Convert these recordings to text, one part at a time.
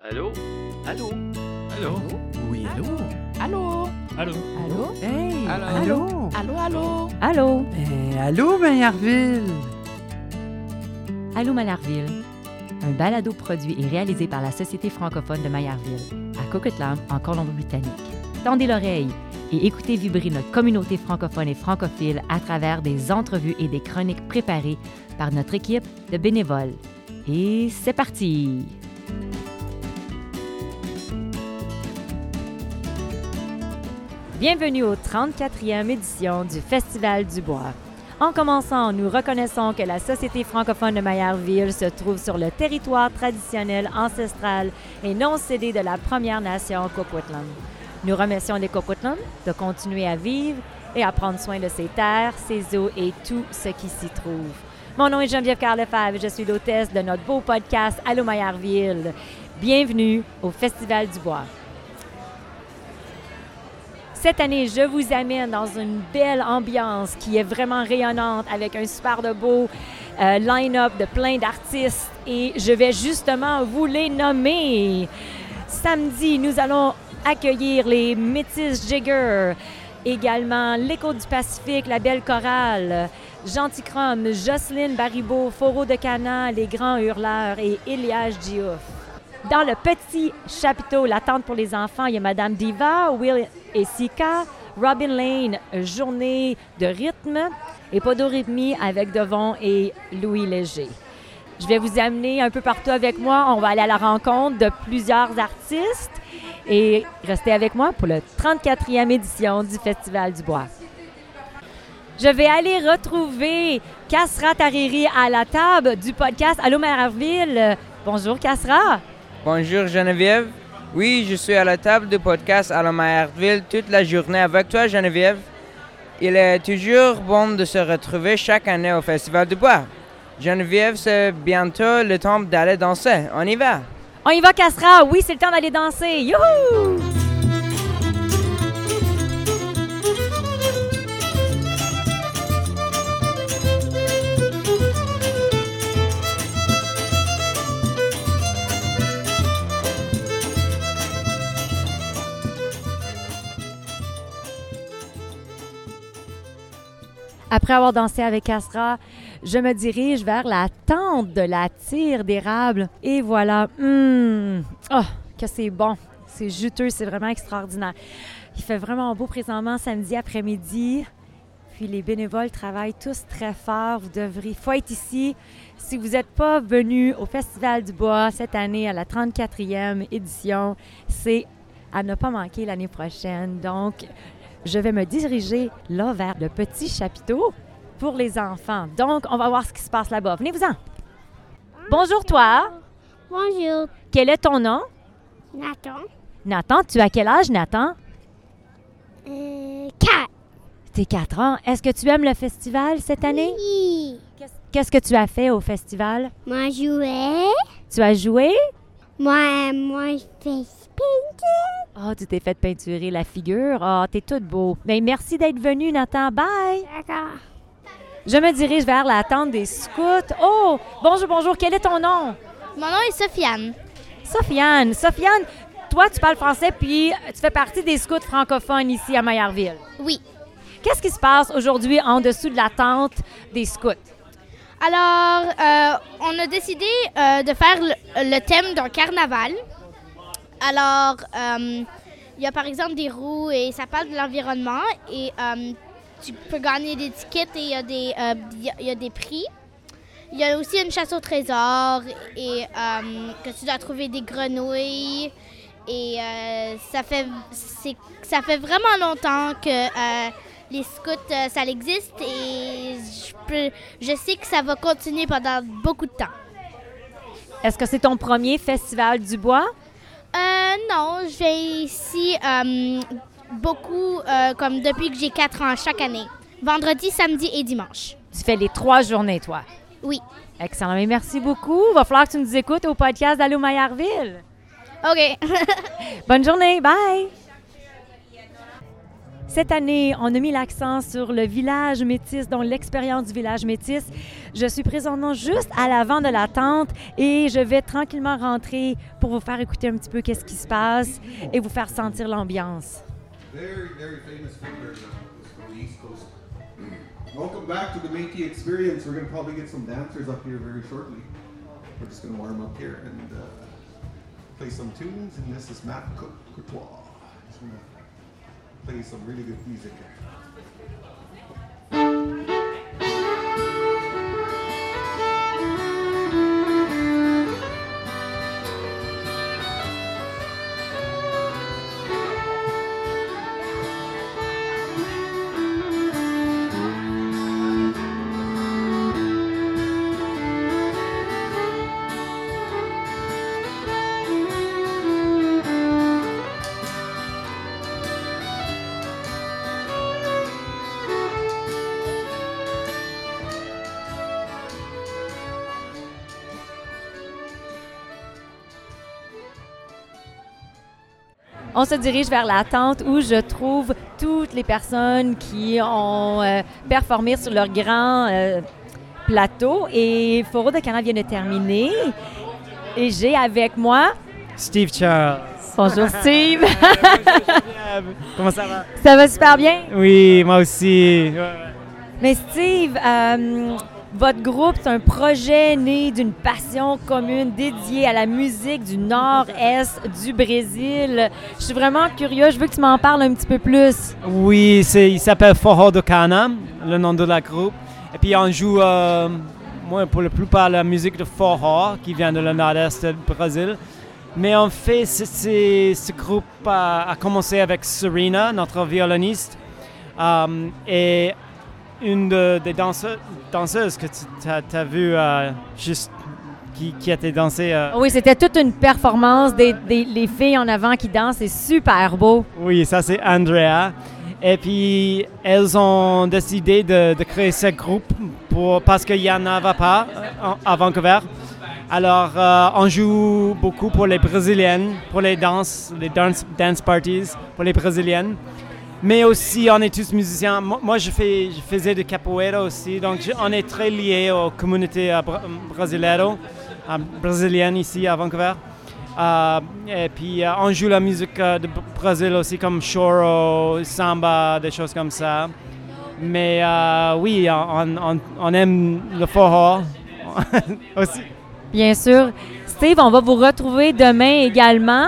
Allô? Allô? Allô? Oui, allô? Allô? Allô? Allô? Hey! Allô? Allô? Allô, allô? Allô? Eh, allô, Maillardville? Allô Maillardville. Un balado produit et réalisé par la Société francophone de Maillardville, à Coquitlam, en Colombie-Britannique. Tendez l'oreille et écoutez vibrer notre communauté francophone et francophile à travers des entrevues et des chroniques préparées par notre équipe de bénévoles. Et c'est parti! Bienvenue au 34e édition du Festival du Bois. En commençant, nous reconnaissons que la Société francophone de Maillardville se trouve sur le territoire traditionnel, ancestral et non cédé de la Première Nation Coquitlam. Nous remercions les Coquitlam de continuer à vivre et à prendre soin de ses terres, ses eaux et tout ce qui s'y trouve. Mon nom est Geneviève Carlefebvre et je suis l'hôtesse de notre beau podcast Allô Maillardville. Bienvenue au Festival du Bois. Cette année, je vous amène dans une belle ambiance qui est vraiment rayonnante avec un super de beau euh, line-up de plein d'artistes et je vais justement vous les nommer. Samedi, nous allons accueillir les Métis Jigger, également l'Écho du Pacifique, la Belle Chorale, Gentilcrum, Jocelyne Baribeau, Faureau de Cana, les Grands Hurleurs et Elias Diouf. Dans le petit chapiteau, la tente pour les enfants, il y a Madame Diva, Will et Sika, Robin Lane, Journée de rythme et Podorythmie avec Devon et Louis Léger. Je vais vous amener un peu partout avec moi. On va aller à la rencontre de plusieurs artistes et restez avec moi pour la 34e édition du Festival du Bois. Je vais aller retrouver Kassra Tariri à la table du podcast Allô Maraville. Bonjour Kassra. Bonjour Geneviève. Oui, je suis à la table du podcast à la Maillardville toute la journée avec toi Geneviève. Il est toujours bon de se retrouver chaque année au Festival du Bois. Geneviève, c'est bientôt le temps d'aller danser. On y va? On y va Kassra. Oui, c'est le temps d'aller danser. Youhou! Après avoir dansé avec Castra, je me dirige vers la tente de la tire d'érable. Et voilà. Oh, que c'est bon. C'est juteux, c'est vraiment extraordinaire. Il fait vraiment beau présentement samedi après-midi. Puis les bénévoles travaillent tous très fort. Vous devrez, faut être ici. Si vous n'êtes pas venu au Festival du Bois cette année à la 34e édition, c'est à ne pas manquer l'année prochaine. Donc, je vais me diriger là vers le petit chapiteau pour les enfants. Donc, on va voir ce qui se passe là-bas. Venez-vous-en. Bonjour toi. Bonjour, Quel est ton nom? Nathan. Nathan, tu as quel âge, Nathan? Euh, quatre. T'es 4 ans. Est-ce que tu aimes le festival cette année? Oui. Qu'est-ce que tu as fait au festival? Moi, jouais. Tu as joué? Moi, moi, je fais spinning. Oh, tu t'es fait peinturer la figure. Oh, t'es toute beau. Ben, merci d'être venu, Nathan. Bye! D'accord. Je me dirige vers la tente des scouts. Oh, bonjour, bonjour. Quel est ton nom? Mon nom est Sofiane. Sofiane. Sofiane, toi, tu parles français, puis tu fais partie des scouts francophones ici à Maillardville. Oui. Qu'est-ce qui se passe aujourd'hui en dessous de la tente des scouts? Alors, euh, on a décidé euh, de faire le, le thème d'un carnaval. Alors, euh, il y a par exemple des roues et ça parle de l'environnement et tu peux gagner des tickets et il y, a des, y a- des prix. Il y a aussi une chasse au trésor et que tu dois trouver des grenouilles. Et ça, fait, ça fait vraiment longtemps que les scouts, euh, ça existe et je, peux, je sais que ça va continuer pendant beaucoup de temps. Est-ce que c'est ton premier festival du bois? Euh, non, je vais ici euh, beaucoup, euh, comme depuis que j'ai 4 ans, chaque année. Vendredi, samedi et dimanche. Tu fais les trois journées, toi? Oui. Excellent. Mais merci beaucoup. Il va falloir que tu nous écoutes au podcast d'Allô Maillardville. OK. Bonne journée. Bye. Cette année, on a mis l'accent sur le village métis, donc l'expérience du village métis. Je suis présentement juste à l'avant de la tente et je vais tranquillement rentrer pour vous faire écouter un petit peu qu'est-ce qui se passe et vous faire sentir l'ambiance. Very, very famous figure from the East Coast. Welcome back to the Métis Experience. We're going to probably get some dancers up here very shortly. We're just going to warm up here and uh, play some tunes. And this is Matt Courtois. He's going to play some really good music. On se dirige vers la tente où je trouve toutes les personnes qui ont euh, performé sur leur grand euh, plateau. Et Foro de Canal vient de terminer. Et j'ai avec moi. Steve Charles. Bonjour Steve. Comment ça va? Ça va super bien? Oui, moi aussi. Ouais. Mais Steve, euh, votre groupe, c'est un projet né d'une passion commune dédiée à la musique du nord-est du Brésil. Je suis vraiment curieux, je veux que tu m'en parles un petit peu plus. Oui, il s'appelle Forró do Cana, le nom de la groupe. Et puis on joue, euh, moi, pour la plupart, la musique de forró qui vient de le nord-est du Brésil. Mais en fait, ce groupe a, a commencé avec Serena, notre violoniste, euh, et une de- des danseuses, danseuses que tu as, vu euh, juste qui, qui a été dansée. euh, Oui, c'était toute une performance des, des- les filles en avant qui dansent, c'est super beau. Oui, ça c'est Andrea. Et puis, elles ont décidé de, de créer ce groupe pour, parce qu'il n'y en avait pas euh, à Vancouver. Alors, euh, on joue beaucoup pour les Brésiliennes, pour les danses, les dance, dance parties, pour les Brésiliennes. Mais aussi, on est tous musiciens. Mo- Moi, je, fais, je faisais de capoeira aussi. Donc, on est très liés aux communautés euh, bra- brasileiro, euh, brésiliennes ici à Vancouver. Euh, et puis, on joue la musique de Brésil aussi, comme choro, samba, des choses comme ça. Mais oui, on, on- on aime le forró aussi. Bien sûr. Steve, on va vous retrouver demain également,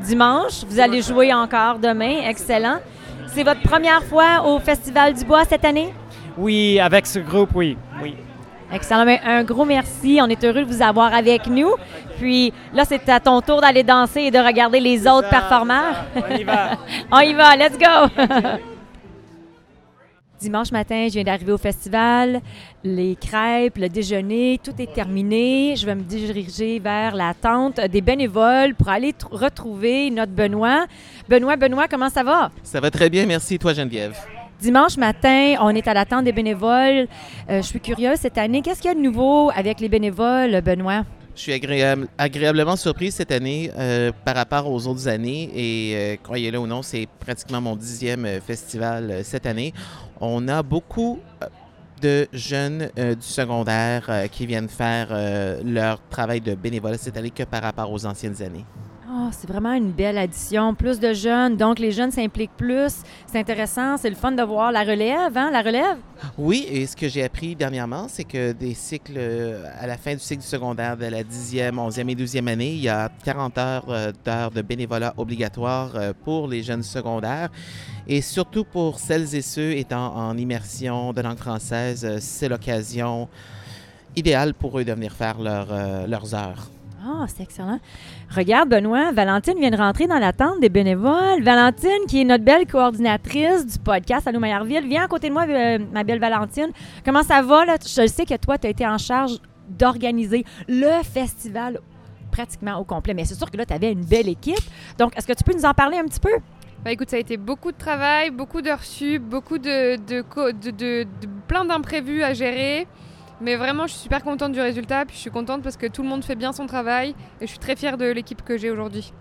dimanche. Vous allez jouer encore demain. Excellent. C'est votre première fois au Festival du Bois cette année? Oui, avec ce groupe, oui. oui. Excellent. Un gros merci. On est heureux de vous avoir avec nous. Puis là, c'est à ton tour d'aller danser et de regarder les autres performeurs. On y va. On y va, let's go! Dimanche matin, je viens d'arriver au festival. Les crêpes, le déjeuner, tout est terminé. Je vais me diriger vers la tente des bénévoles pour aller tr- retrouver notre Benoît. Benoît, Benoît, comment ça va? Ça va très bien, merci. Toi, Geneviève? Dimanche matin, on est à la tente des bénévoles. Euh, je suis curieuse cette année. Qu'est-ce qu'il y a de nouveau avec les bénévoles, Benoît? Je suis agréable- agréablement surpris cette année euh, par rapport aux autres années et euh, croyez-le ou non, c'est pratiquement mon dixième festival cette année. On a beaucoup de jeunes euh, du secondaire euh, qui viennent faire euh, leur travail de bénévolat cette année que par rapport aux anciennes années. Oh, c'est vraiment une belle addition. Plus de jeunes, donc les jeunes s'impliquent plus. C'est intéressant, c'est le fun de voir la relève, hein, la relève? Oui, et ce que j'ai appris dernièrement, c'est que des cycles, euh, à la fin du cycle du secondaire, de la 10e, 11e et 12e année, il y a 40 heures euh, d'heures de bénévolat obligatoire euh, pour les jeunes secondaires. Et surtout pour celles et ceux étant en immersion de langue française, c'est l'occasion idéale pour eux de venir faire leur, leurs heures. Ah, c'est excellent. Regarde, Benoît, Valentine vient de rentrer dans la tente des bénévoles. Valentine, qui est notre belle coordinatrice du podcast Allô Maillardville, viens à côté de moi, euh, ma belle Valentine. Comment ça va? Là? Je sais que toi, tu as été en charge d'organiser le festival pratiquement au complet. Mais c'est sûr que là, tu avais une belle équipe. Donc, est-ce que tu peux nous en parler un petit peu? Bah écoute, ça a été beaucoup de travail, beaucoup d'heures sub, beaucoup de, de, co- de- de- de- plein d'imprévus à gérer. Mais vraiment, je suis super contente du résultat. Puis je suis contente parce que tout le monde fait bien son travail. Et je suis très fière de l'équipe que j'ai aujourd'hui.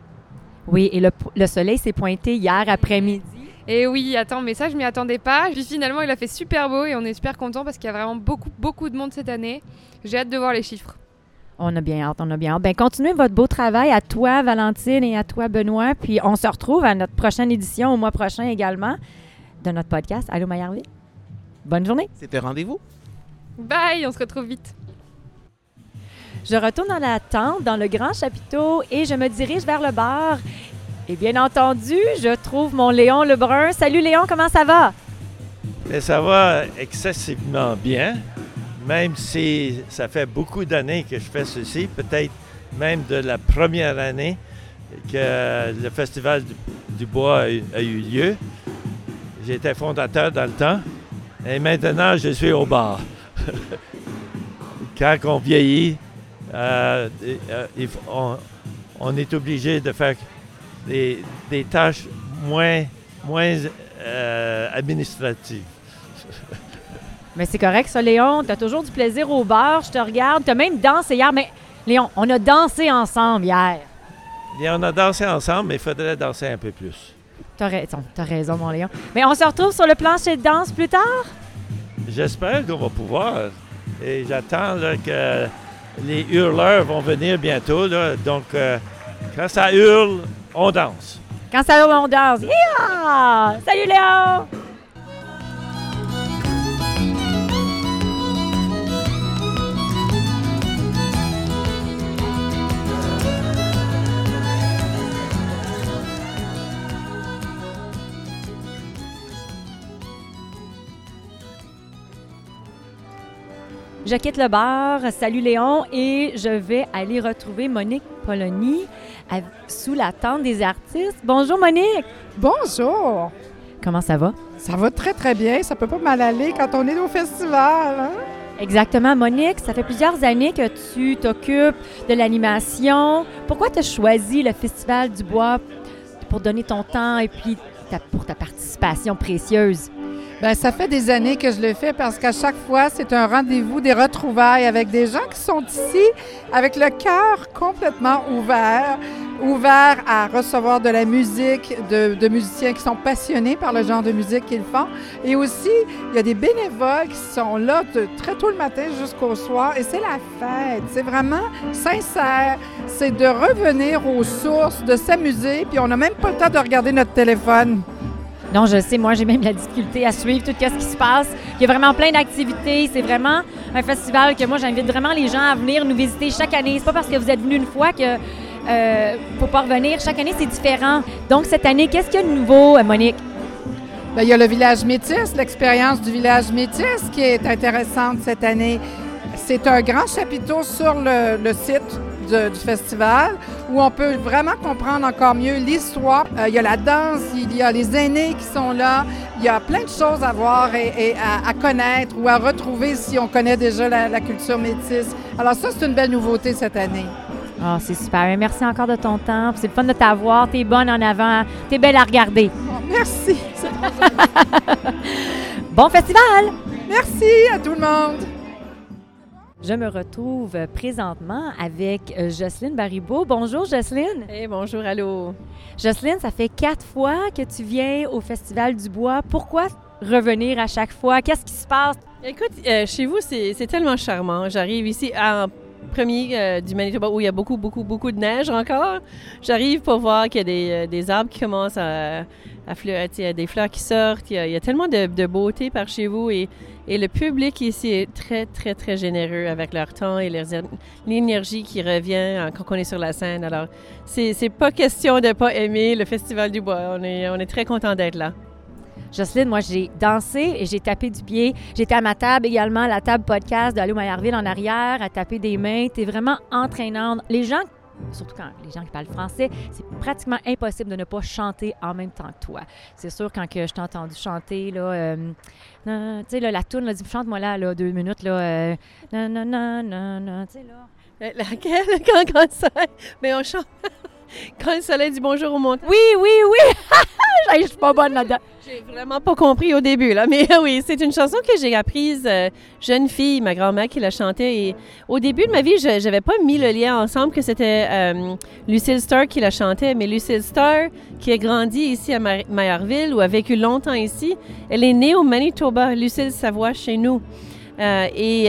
Oui, et le, le soleil s'est pointé hier après-midi. Et oui, attends, mais ça, je m'y attendais pas. Puis finalement, il a fait super beau et on est super content parce qu'il y a vraiment beaucoup, beaucoup de monde cette année. J'ai hâte de voir les chiffres. On a bien hâte, on a bien hâte. Ben, continuez votre beau travail à toi, Valentine, et à toi, Benoît. Puis on se retrouve à notre prochaine édition au mois prochain également de notre podcast Allô Maillardville. Bonne journée. C'est un rendez-vous. Bye, on se retrouve vite. Je retourne dans la tente, dans le grand chapiteau, et je me dirige vers le bar. Et bien entendu, je trouve mon Léon Lebrun. Salut Léon, comment ça va? Mais ça va excessivement bien, même si ça fait beaucoup d'années que je fais ceci, peut-être même de la première année que le Festival du, Bois a, eu- a eu lieu. J'étais fondateur dans le temps et maintenant je suis au bar. Quand on vieillit, euh, euh, on, on est obligé de faire des, des tâches moins, moins euh, administratives. Mais c'est correct, ça, Léon. Tu as toujours du plaisir au bar. Je te regarde. Tu as même dansé hier. Mais Léon, on a dansé ensemble hier. Et on a dansé ensemble, mais il faudrait danser un peu plus. Tu as raison, t'as raison, mon Léon. Mais on se retrouve sur le plancher de danse plus tard? J'espère qu'on va pouvoir. Et j'attends que les hurleurs vont venir bientôt. Donc, euh, quand ça hurle, on danse. Quand ça va, on danse. Yeah! Salut, Léon! Je quitte le bar. Salut Léon et je vais aller retrouver Monique Polony à- sous la tente des artistes. Bonjour Monique. Bonjour! Comment ça va? Ça va très très bien, ça peut pas mal aller quand on est au festival. hein? Exactement, Monique. Ça fait plusieurs années que tu t'occupes de l'animation. Pourquoi tu as choisi le Festival du Bois pour donner ton temps et puis ta- pour ta participation précieuse? Ben, ça fait des années que je le fais parce qu'à chaque fois, c'est un rendez-vous, des retrouvailles avec des gens qui sont ici avec le cœur complètement ouvert, ouvert à recevoir de la musique, de, de musiciens qui sont passionnés par le genre de musique qu'ils font. Et aussi, il y a des bénévoles qui sont là de très tôt le matin jusqu'au soir et c'est la fête. C'est vraiment sincère. C'est de revenir aux sources, de s'amuser, puis on n'a même pas le temps de regarder notre téléphone. Non, je sais, moi, j'ai même la difficulté à suivre tout ce qui se passe. Il y a vraiment plein d'activités. C'est vraiment un festival que moi, j'invite vraiment les gens à venir nous visiter chaque année. C'est pas parce que vous êtes venu une fois que euh, faut pas revenir. Chaque année, c'est différent. Donc, cette année, qu'est-ce qu'il y a de nouveau, euh, Monique? Bien, il y a le village métis, l'expérience du village métis qui est intéressante cette année. C'est un grand chapiteau sur le site de- du festival où on peut vraiment comprendre encore mieux l'histoire. Euh, il y a la danse, il y a les aînés qui sont là. Il y a plein de choses à voir et, et à, à connaître ou à retrouver si on connaît déjà la, la culture métisse. Alors ça, c'est une belle nouveauté cette année. Ah, c'est super. Merci encore de ton temps. C'est le fun de t'avoir. T'es bonne en avant. T'es belle à regarder. Bon, merci. Bon festival! Merci à tout le monde. Je me retrouve présentement avec euh, Jocelyne Baribeau. Bonjour, Jocelyne. Hey, bonjour, allô. Jocelyne, ça fait quatre fois que tu viens au Festival du Bois. Pourquoi revenir à chaque fois? Qu'est-ce qui se passe? Écoute, euh, chez vous, c'est tellement charmant. J'arrive ici en premier euh, du Manitoba où il y a beaucoup, beaucoup, beaucoup de neige encore. J'arrive pour voir qu'il y a des, des arbres qui commencent à, il y a des fleurs qui sortent. Il y a, y a tellement de, beauté par chez vous et, et le public ici est très, très, très généreux avec leur temps et l'énergie qui revient quand on est sur la scène. Alors, c'est c'est pas question de pas aimer le Festival du Bois. On est, on est très content d'être là. Jocelyne, moi, j'ai dansé et j'ai tapé du pied. J'étais à ma table également, la table podcast de Allô Maillardville en arrière, à taper des mains. T'es vraiment entraînante. Les gens, surtout quand les gens qui parlent français, c'est pratiquement impossible de ne pas chanter en même temps que toi. C'est sûr, quand que je t'ai entendu chanter, là, euh, tu sais, la toune, là, chante-moi là, là, deux minutes, là, euh, tu sais, là. Laquelle? Quand, quand ça? Mais on chante. Quand le soleil dit bonjour au monde. Oui, oui, oui! Je suis pas bonne là-dedans. J'ai vraiment pas compris au début, là. Mais oui, c'est une chanson que j'ai apprise euh, jeune fille, ma grand-mère qui la chantait. Et au début de ma vie, je n'avais pas mis le lien ensemble que c'était euh, Lucille Starr qui la chantait. Mais Lucille Starr, qui a grandi ici à Ma- Maillardville ou a vécu longtemps ici, elle est née au Manitoba, Lucille Savoie, chez nous. Euh, et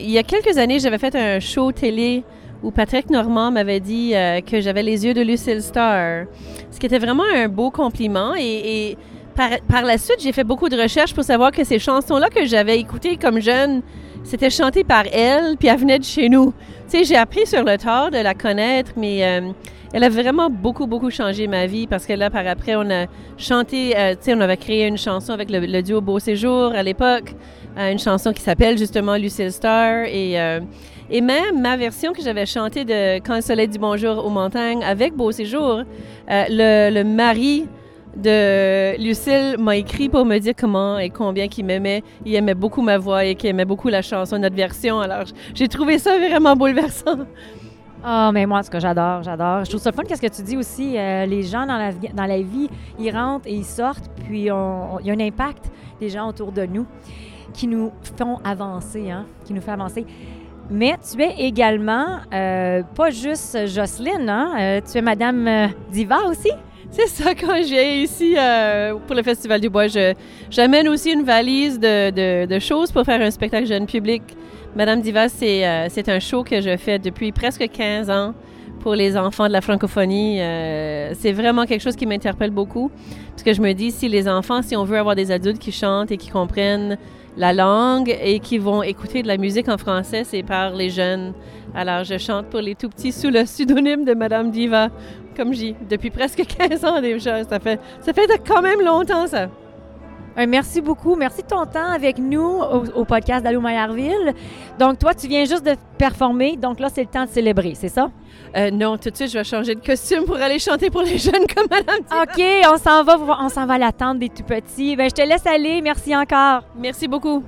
il y a quelques années, j'avais fait un show télé où Patrick Normand m'avait dit euh, que j'avais les yeux de Lucille Starr, ce qui était vraiment un beau compliment. Et, par, par la suite, j'ai fait beaucoup de recherches pour savoir que ces chansons-là que j'avais écoutées comme jeune, c'était chanté par elle, puis elle venait de chez nous. Tu sais, j'ai appris sur le tard de la connaître, mais euh, elle a vraiment beaucoup, beaucoup changé ma vie parce que là, par après, on a chanté, euh, tu sais, on avait créé une chanson avec le, le duo Beau Séjour à l'époque, une chanson qui s'appelle justement Lucille Star et... et même ma version que j'avais chantée de Quand le soleil dit bonjour aux montagnes avec Beau Séjour, euh, le, mari de Lucille m'a écrit pour me dire comment et combien qu'il m'aimait. Il aimait beaucoup ma voix et qu'il aimait beaucoup la chanson, notre version. Alors, j'ai trouvé ça vraiment bouleversant. Ah, mais moi, en tout cas, j'adore, j'adore. Je trouve ça fun, qu'est-ce que tu dis aussi. euh, les gens dans la, vie- ils rentrent et ils sortent, puis il y a un impact des gens autour de nous qui nous font avancer, hein, qui nous fait avancer. Mais tu es également euh, pas juste Jocelyne, hein, euh, tu es Madame euh, Diva aussi? C'est ça, quand je ici pour le Festival du Bois, j'amène aussi une valise de, de- choses pour faire un spectacle jeune public. Madame Diva, c'est un show que je fais depuis presque 15 ans pour les enfants de la francophonie. C'est vraiment quelque chose qui m'interpelle beaucoup. Parce que je me dis, si les enfants, si on veut avoir des adultes qui chantent et qui comprennent la langue et qui vont écouter de la musique en français, c'est par les jeunes. Alors, je chante pour les tout petits sous le pseudonyme de Madame Diva, comme j'ai depuis presque 15 ans déjà. Ça fait, ça fait quand même longtemps, ça. Euh, merci beaucoup. Merci de ton temps avec nous au, au podcast d'Allô Maillardville. Donc, toi, tu viens juste de performer. Donc là, c'est le temps de célébrer, c'est ça? Euh, non, tout de suite, je vais changer de costume pour aller chanter pour les jeunes comme Madame. OK, on s'en va, on s'en va à l'attente des tout petits. Ben, je te laisse aller. Merci encore. Merci beaucoup.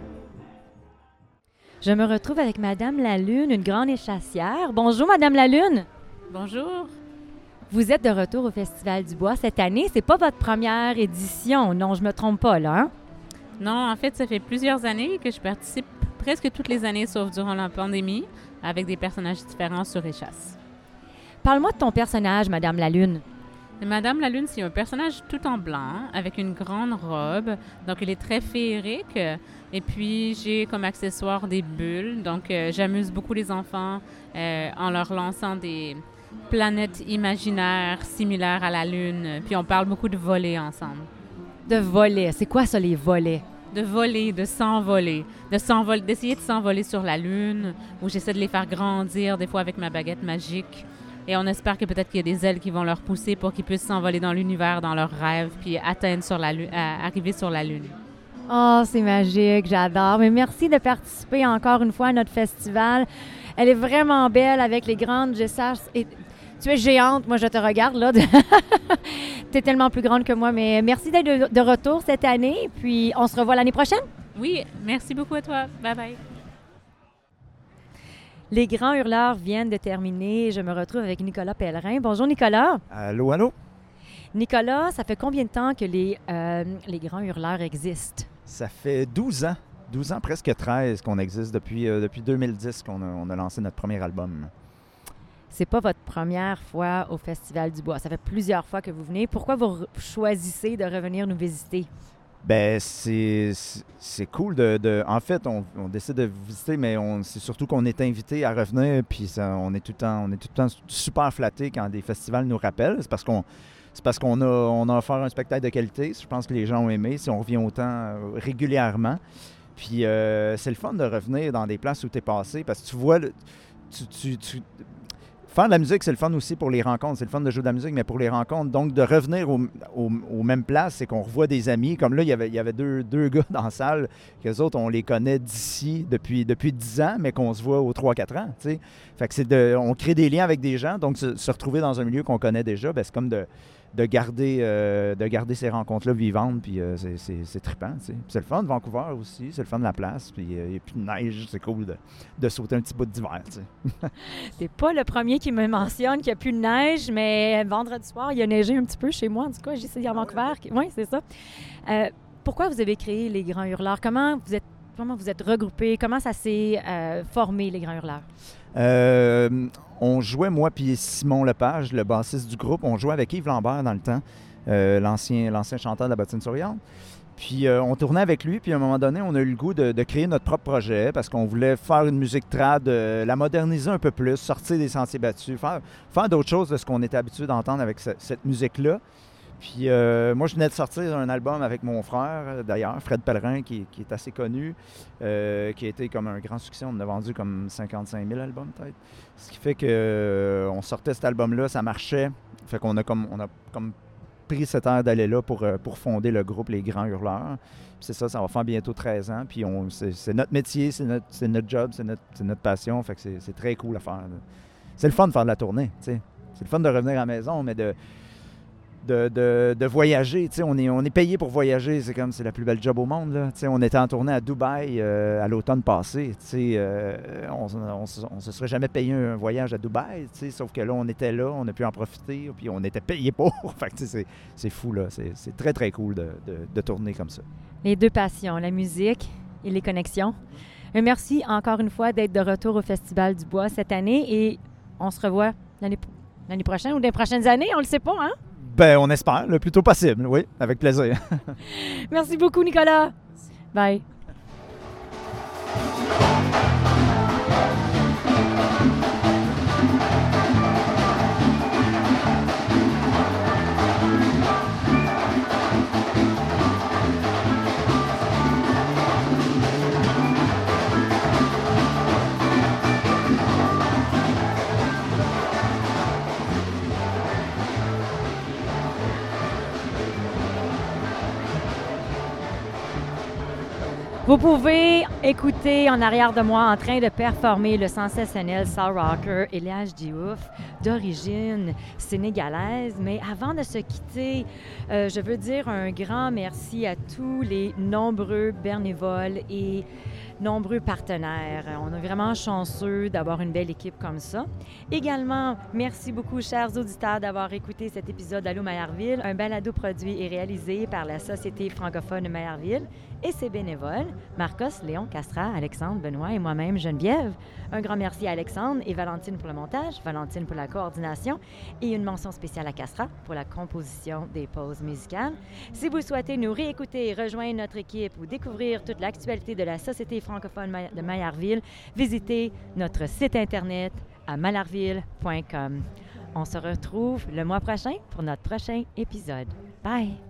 Je me retrouve avec Madame la Lune, une grande échassière. Bonjour, Madame la Lune. Bonjour. Vous êtes de retour au Festival du Bois cette année. C'est pas votre première édition, non, je me trompe pas, là. hein? Non, en fait, ça fait plusieurs années que je participe presque toutes les années, sauf durant la pandémie, avec des personnages différents sur Échasse. Parle-moi de ton personnage, Madame la Lune. Madame la Lune, c'est un personnage tout en blanc, avec une grande robe. Donc, il est très féerique. Et puis, j'ai comme accessoire des bulles. Donc, euh, j'amuse beaucoup les enfants euh, en leur lançant des planètes imaginaires similaires à la Lune. Puis, on parle beaucoup de voler ensemble. De voler. C'est quoi ça, les volets? de voler, de s'envoler, de s'envoler, d'essayer de s'envoler sur la lune, où j'essaie de les faire grandir des fois avec ma baguette magique. Et on espère que peut-être qu'il y a des ailes qui vont leur pousser pour qu'ils puissent s'envoler dans l'univers, dans leurs rêves, puis atteindre sur la lune, euh, arriver sur la lune. Oh, c'est magique, j'adore. Mais merci de participer encore une fois à notre festival. Elle est vraiment belle avec les grandes gessages. Et tu es géante, moi je te regarde là. tu es tellement plus grande que moi, mais merci d'être de, de retour cette année. Puis on se revoit l'année prochaine. Oui, merci beaucoup à toi. Bye bye. Les grands hurleurs viennent de terminer. Je me retrouve avec Nicolas Pellerin. Bonjour Nicolas. Allô, allô? Nicolas, ça fait combien de temps que les, euh, les grands hurleurs existent? Ça fait 12 ans, 12 ans, presque 13 qu'on existe depuis, euh, depuis 2010 qu'on a, on a lancé notre premier album. C'est pas votre première fois au Festival du Bois. Ça fait plusieurs fois que vous venez. Pourquoi vous choisissez de revenir nous visiter? Ben, c'est cool de, de- En fait, on, on décide de visiter, mais c'est surtout qu'on est invité à revenir, puis ça- on est tout le temps, on est tout le temps super flatté quand des festivals nous rappellent. C'est parce qu'on c'est parce qu'on a, on a offert un spectacle de qualité. Je pense que les gens ont aimé. Si on revient autant euh, régulièrement. Puis euh, c'est le fun de revenir dans des places où tu es passé, parce que tu vois, tu, tu- Faire de la musique, c'est le fun aussi pour les rencontres. C'est le fun de jouer de la musique, mais pour les rencontres. Donc, de revenir au- au- aux mêmes places, c'est qu'on revoit des amis. Comme là, il y avait, il y avait deux, deux gars dans la salle, qu'eux autres, on les connaît d'ici depuis, depuis 10 ans, mais qu'on se voit aux 3-4 ans. c'est de, on crée des liens avec des gens. Donc, se, se retrouver dans un milieu qu'on connaît déjà, ben, c'est comme de, de garder, euh, de garder ces rencontres-là vivantes. Puis euh, c'est- c'est c'est trippant. tu sais. Puis C'est le fun de Vancouver aussi, c'est le fun de la place. Puis euh, il n'y a plus de neige, c'est cool de, de sauter un petit bout d'hiver. T'es pas le premier qui me mentionne qu'il n'y a plus de neige, mais vendredi soir, il a neigé un petit peu chez moi. En tout cas, j'ai essayé à Vancouver. Oui, c'est ça. Euh, pourquoi vous avez créé les Grands Hurleurs? Comment vous êtes, comment vous êtes regroupés? Comment ça s'est euh, formé, les Grands Hurleurs? Euh, on jouait, moi puis Simon Lepage, le bassiste du groupe, on jouait avec Yves Lambert dans le temps, euh, l'ancien, chanteur de la bottine souriante. Puis euh, on tournait avec lui, puis à un moment donné, on a eu le goût de, créer notre propre projet parce qu'on voulait faire une musique trad, la moderniser un peu plus, sortir des sentiers battus, faire, faire d'autres choses de ce qu'on était habitué d'entendre avec ce- cette musique-là. Puis euh, moi, je venais de sortir un album avec mon frère, euh, d'ailleurs, Fred Pellerin, qui, est assez connu, euh, qui a été comme un grand succès. On a vendu comme 55 000 albums, peut-être. Ce qui fait que on sortait cet album-là, ça marchait. Fait qu'on a comme, on a comme pris cette heure d'aller là pour, pour fonder le groupe Les Grands Hurleurs. Puis c'est ça, ça va faire bientôt 13 ans. Puis on, c'est, notre métier, c'est notre, c'est notre job, c'est notre, notre passion. Fait que c'est, c'est très cool à faire. C'est le fun de faire de la tournée, tu sais. C'est le fun de revenir à la maison, mais de, de, de- de voyager. On est, on est payé pour voyager. C'est comme c'est la plus belle job au monde. Là. On était en tournée à Dubaï euh, à l'automne passé. euh, on ne se serait jamais payé un voyage à Dubaï. Sauf que là, on était là, on a pu en profiter, puis on était payé pour. c'est, fou. là. C'est, très, très cool de, de- tourner comme ça. Les deux passions, la musique et les connexions. Un merci encore une fois d'être de retour au Festival du Bois cette année et on se revoit l'année, l'année prochaine ou dans les prochaines années, on le sait pas, hein? Ben, on espère, le plus tôt possible. Oui, avec plaisir. Merci beaucoup, Nicolas. Bye. Vous pouvez écouter en arrière de moi en train de performer le sensationnel soul rocker Elias Diouf, d'origine sénégalaise. Mais avant de se quitter, euh, je veux dire un grand merci à tous les nombreux bénévoles et nombreux partenaires. On est vraiment chanceux d'avoir une belle équipe comme ça. Également, merci beaucoup, chers auditeurs, d'avoir écouté cet épisode d'Allô Maillardville. Un balado produit et réalisé par la Société francophone de Maillardville et ses bénévoles, Marcos, Léon, Castra, Alexandre, Benoît et moi-même, Geneviève. Un grand merci à Alexandre et Valentine pour le montage, Valentine pour la coordination et une mention spéciale à Castra pour la composition des pauses musicales. Si vous souhaitez nous réécouter, rejoindre notre équipe ou découvrir toute l'actualité de la Société de Maillardville, visitez notre site Internet à maillardville.com. On se retrouve le mois prochain pour notre prochain épisode. Bye!